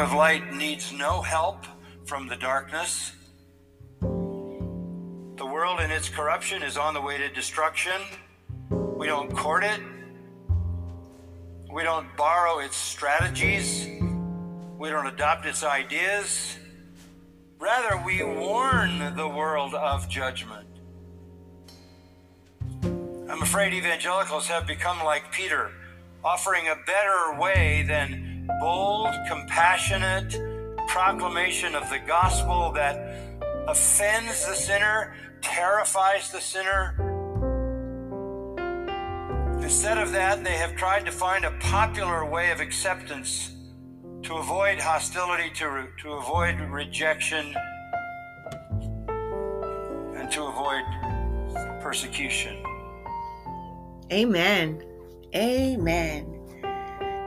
of light needs no help from the darkness. The world and its corruption is on the way to destruction. We don't court it. We don't borrow its strategies. We don't adopt its ideas. Rather, we warn the world of judgment. I'm afraid evangelicals have become like Peter, offering a better way than bold, compassionate proclamation of the gospel that offends the sinner, terrifies the sinner. Instead of that, they have tried to find a popular way of acceptance to avoid hostility, to, to avoid rejection, and to avoid persecution. Amen. Amen.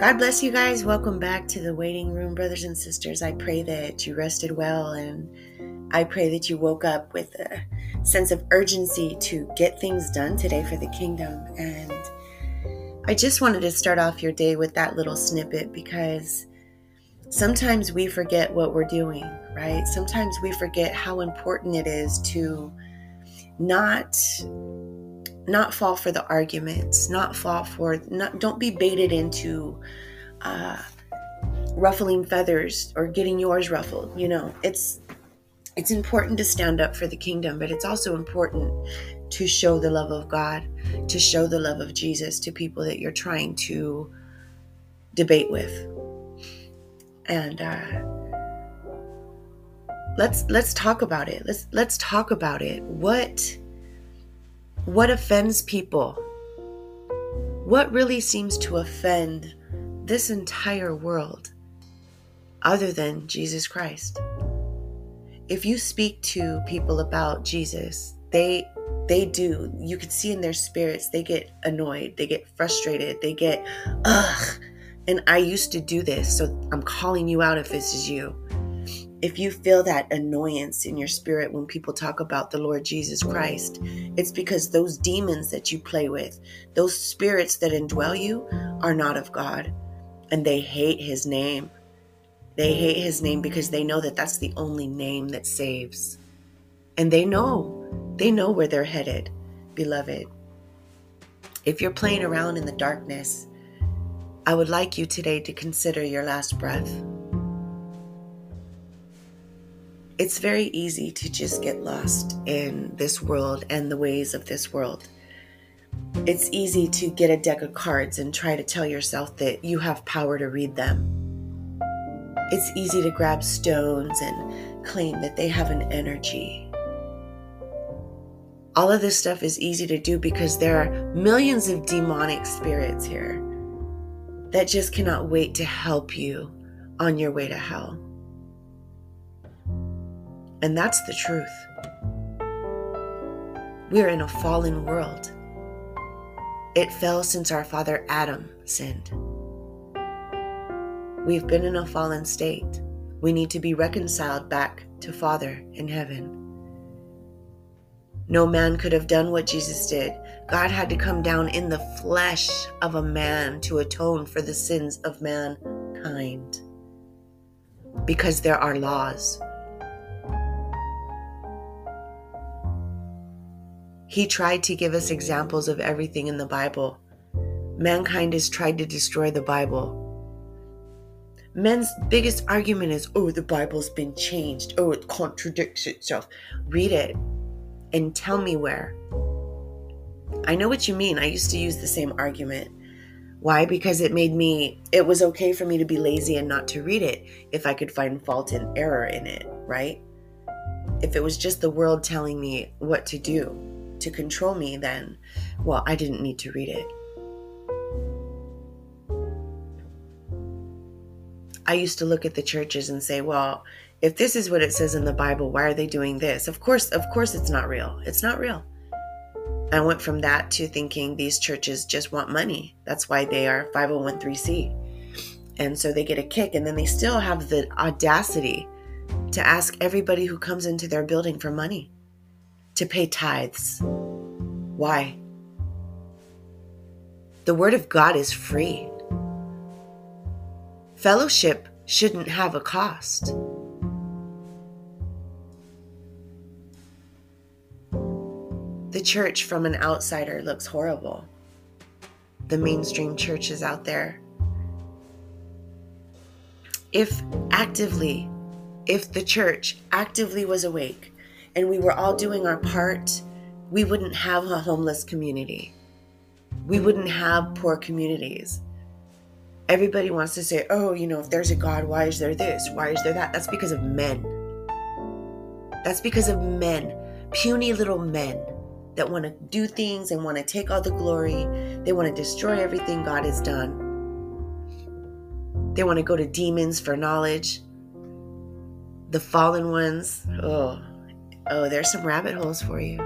God bless you guys. Welcome back to the waiting room, brothers and sisters. I pray that you rested well and I pray that you woke up with a sense of urgency to get things done today for the kingdom. And I just wanted to start off your day with that little snippet because sometimes we forget what we're doing, right? Sometimes we forget how important it is to not not fall for the arguments, not fall for not don't be baited into uh, ruffling feathers or getting yours ruffled. You know, it's it's important to stand up for the kingdom, but it's also important to show the love of God, to show the love of Jesus to people that you're trying to debate with and uh, let's let's talk about it. Let's let's talk about it. What what offends people? What really seems to offend this entire world other than Jesus Christ? If you speak to people about Jesus, they they do. You can see in their spirits they get annoyed, they get frustrated, they get ugh and I used to do this, so I'm calling you out if this is you. If you feel that annoyance in your spirit when people talk about the Lord Jesus Christ, it's because those demons that you play with, those spirits that indwell you, are not of God. And they hate his name. They hate his name because they know that that's the only name that saves. And they know, they know where they're headed, beloved. If you're playing around in the darkness, I would like you today to consider your last breath. It's very easy to just get lost in this world and the ways of this world. It's easy to get a deck of cards and try to tell yourself that you have power to read them. It's easy to grab stones and claim that they have an energy. All of this stuff is easy to do because there are millions of demonic spirits here that just cannot wait to help you on your way to hell. And that's the truth. We're in a fallen world. It fell since our father Adam sinned. We've been in a fallen state. We need to be reconciled back to Father in heaven. No man could have done what Jesus did. God had to come down in the flesh of a man to atone for the sins of mankind. Because there are laws. He tried to give us examples of everything in the Bible. Mankind has tried to destroy the Bible. Men's biggest argument is, oh, the Bible's been changed. Oh, it contradicts itself. Read it and tell me where. I know what you mean. I used to use the same argument. Why? Because it made me, it was okay for me to be lazy and not to read it if I could find fault and error in it, right? If it was just the world telling me what to do to control me, then, well, I didn't need to read it. I used to look at the churches and say, well, if this is what it says in the Bible, why are they doing this? Of course, of course it's not real. It's not real. I went from that to thinking these churches just want money. That's why they are 501c. And so they get a kick and then they still have the audacity to ask everybody who comes into their building for money to pay tithes. Why? The word of God is free. Fellowship shouldn't have a cost. The church from an outsider looks horrible. The mainstream churches out there. If actively, if the church actively was awake and we were all doing our part, we wouldn't have a homeless community. We wouldn't have poor communities everybody wants to say, oh, you know, if there's a God, why is there this? Why is there that? That's because of men. That's because of men, puny little men that want to do things and want to take all the glory. They want to destroy everything God has done. They want to go to demons for knowledge. The fallen ones, oh, oh, there's some rabbit holes for you.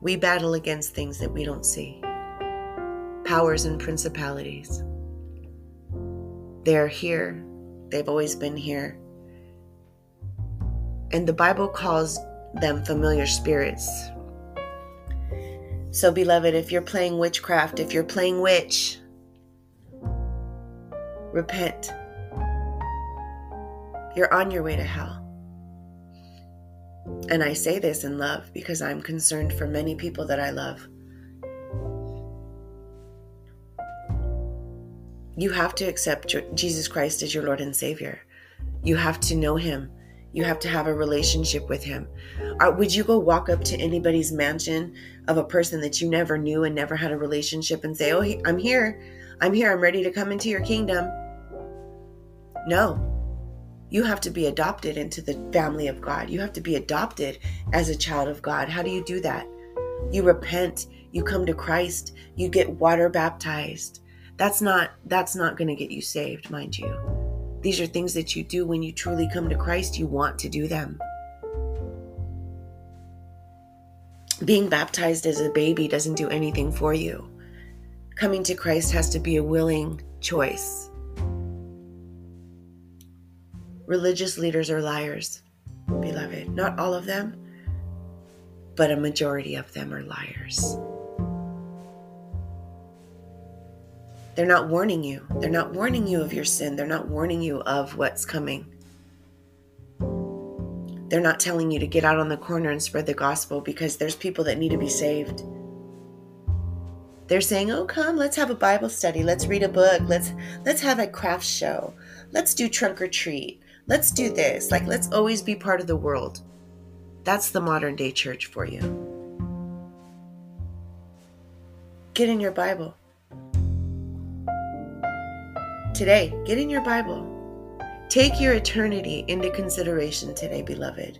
We battle against things that we don't see powers and principalities. They're here, they've always been here. And the Bible calls them familiar spirits. So, beloved, if you're playing witchcraft, if you're playing witch, repent. You're on your way to hell. And I say this in love because I'm concerned for many people that I love. You have to accept Jesus Christ as your Lord and Savior. You have to know Him. You have to have a relationship with Him. Uh, would you go walk up to anybody's mansion of a person that you never knew and never had a relationship and say, Oh, I'm here. I'm here. I'm ready to come into your kingdom? No. You have to be adopted into the family of God. You have to be adopted as a child of God. How do you do that? You repent, you come to Christ, you get water baptized. That's not that's not going to get you saved, mind you. These are things that you do when you truly come to Christ, you want to do them. Being baptized as a baby doesn't do anything for you. Coming to Christ has to be a willing choice. Religious leaders are liars, beloved. Not all of them, but a majority of them are liars. They're not warning you. They're not warning you of your sin. They're not warning you of what's coming. They're not telling you to get out on the corner and spread the gospel because there's people that need to be saved. They're saying, "Oh, come, let's have a Bible study. Let's read a book. Let's let's have a craft show. Let's do trunk or treat let's do this. Like, let's always be part of the world. That's the modern day church for you. Get in your Bible. Today, get in your Bible. Take your eternity into consideration today, beloved.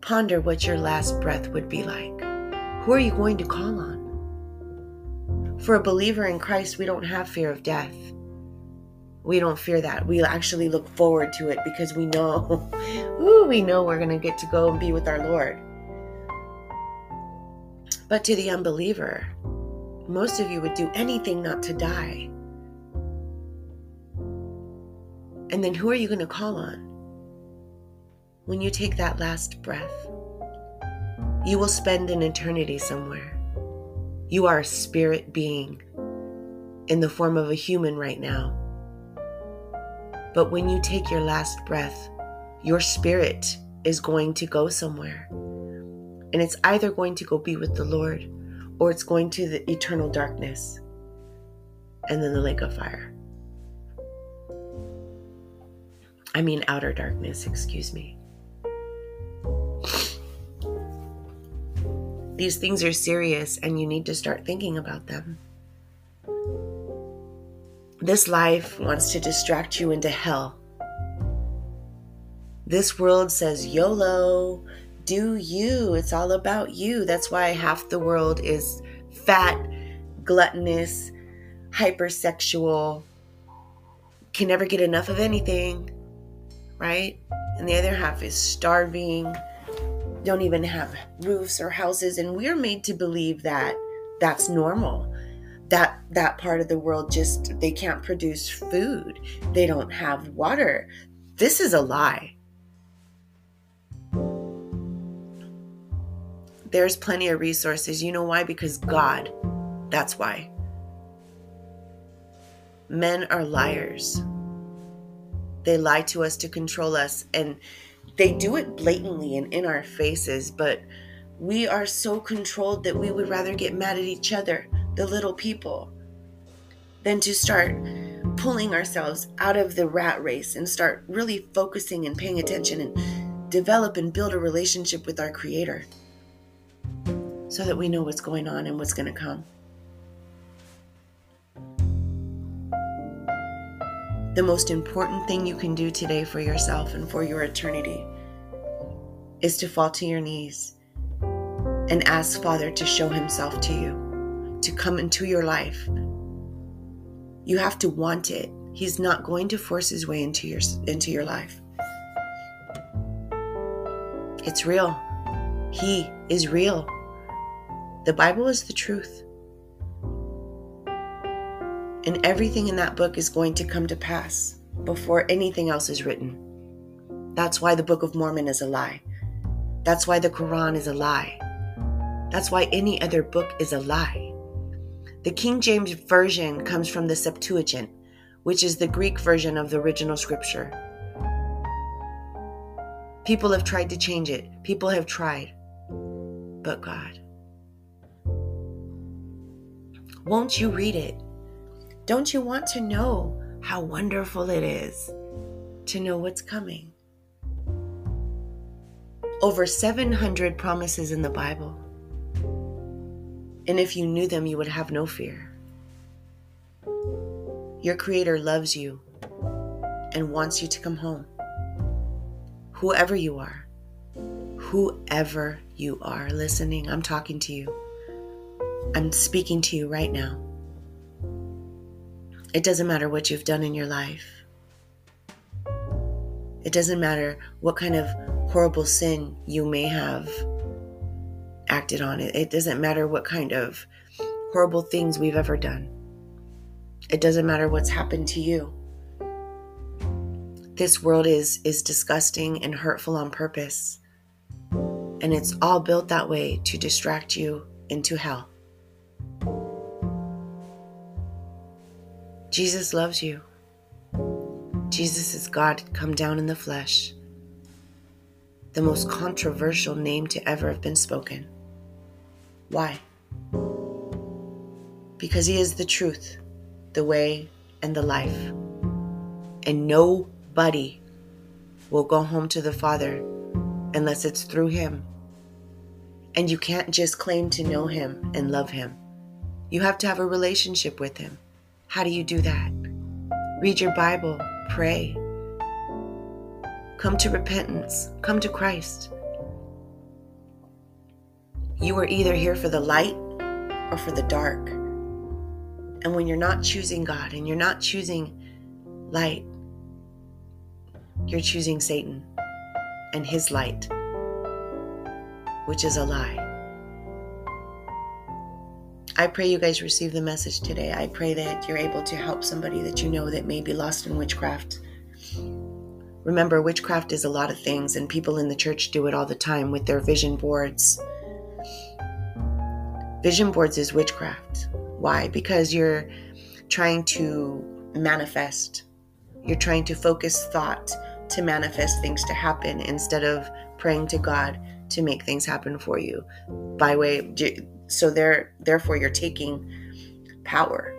Ponder what your last breath would be like. Who are you going to call on? For a believer in Christ, we don't have fear of death we don't fear that. We actually look forward to it because we know, ooh, we know we're going to get to go and be with our Lord. But to the unbeliever, most of you would do anything not to die. And then who are you going to call on? When you take that last breath, you will spend an eternity somewhere. You are a spirit being in the form of a human right now but when you take your last breath, your spirit is going to go somewhere. And it's either going to go be with the Lord or it's going to the eternal darkness and then the lake of fire. I mean, outer darkness, excuse me. These things are serious and you need to start thinking about them. This life wants to distract you into hell. This world says YOLO, do you. It's all about you. That's why half the world is fat, gluttonous, hypersexual, can never get enough of anything, right? And the other half is starving, don't even have roofs or houses. And we're made to believe that that's normal that that part of the world just they can't produce food. They don't have water. This is a lie. There's plenty of resources. You know why? Because god. That's why. Men are liars. They lie to us to control us, and they do it blatantly and in our faces, but we are so controlled that we would rather get mad at each other, the little people, than to start pulling ourselves out of the rat race and start really focusing and paying attention and develop and build a relationship with our Creator so that we know what's going on and what's going to come. The most important thing you can do today for yourself and for your eternity is to fall to your knees and ask Father to show Himself to you, to come into your life. You have to want it. He's not going to force his way into your into your life. It's real. He is real. The Bible is the truth. And everything in that book is going to come to pass before anything else is written. That's why the Book of Mormon is a lie. That's why the Quran is a lie. That's why any other book is a lie. The King James Version comes from the Septuagint, which is the Greek version of the original scripture. People have tried to change it, people have tried. But God, won't you read it? Don't you want to know how wonderful it is to know what's coming? Over 700 promises in the Bible. And if you knew them, you would have no fear. Your Creator loves you and wants you to come home. Whoever you are, whoever you are listening, I'm talking to you. I'm speaking to you right now. It doesn't matter what you've done in your life. It doesn't matter what kind of horrible sin you may have acted on. It, it doesn't matter what kind of horrible things we've ever done. It doesn't matter what's happened to you. This world is is disgusting and hurtful on purpose. And it's all built that way to distract you into hell. Jesus loves you. Jesus is God come down in the flesh. The most controversial name to ever have been spoken. Why? Because He is the truth, the way, and the life. And nobody will go home to the Father unless it's through Him. And you can't just claim to know Him and love Him. You have to have a relationship with Him. How do you do that? Read your Bible, pray, come to repentance, come to Christ. You are either here for the light or for the dark. And when you're not choosing God and you're not choosing light, you're choosing Satan and his light, which is a lie. I pray you guys receive the message today. I pray that you're able to help somebody that you know that may be lost in witchcraft. Remember, witchcraft is a lot of things, and people in the church do it all the time with their vision boards. Vision boards is witchcraft. Why? Because you're trying to manifest, you're trying to focus thought to manifest things to happen instead of praying to God to make things happen for you by way so there therefore you're taking power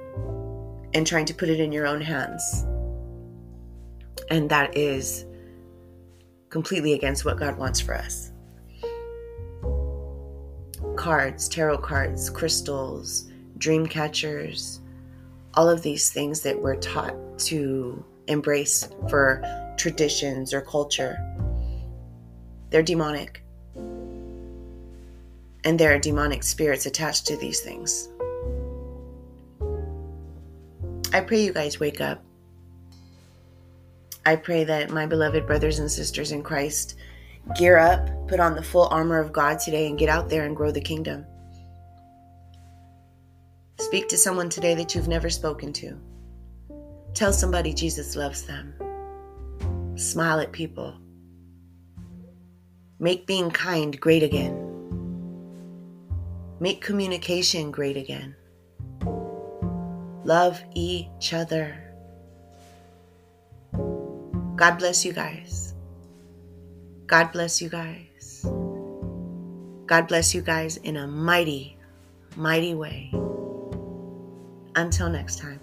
and trying to put it in your own hands and that is completely against what God wants for us cards tarot cards crystals dream catchers all of these things that we're taught to embrace for traditions or culture they're demonic and there are demonic spirits attached to these things. I pray you guys wake up. I pray that my beloved brothers and sisters in Christ gear up, put on the full armor of God today, and get out there and grow the kingdom. Speak to someone today that you've never spoken to. Tell somebody Jesus loves them. Smile at people. Make being kind great again. Make communication great again. love each other. God bless you guys. God bless you guys. God bless you guys in a mighty, mighty way. Until next time.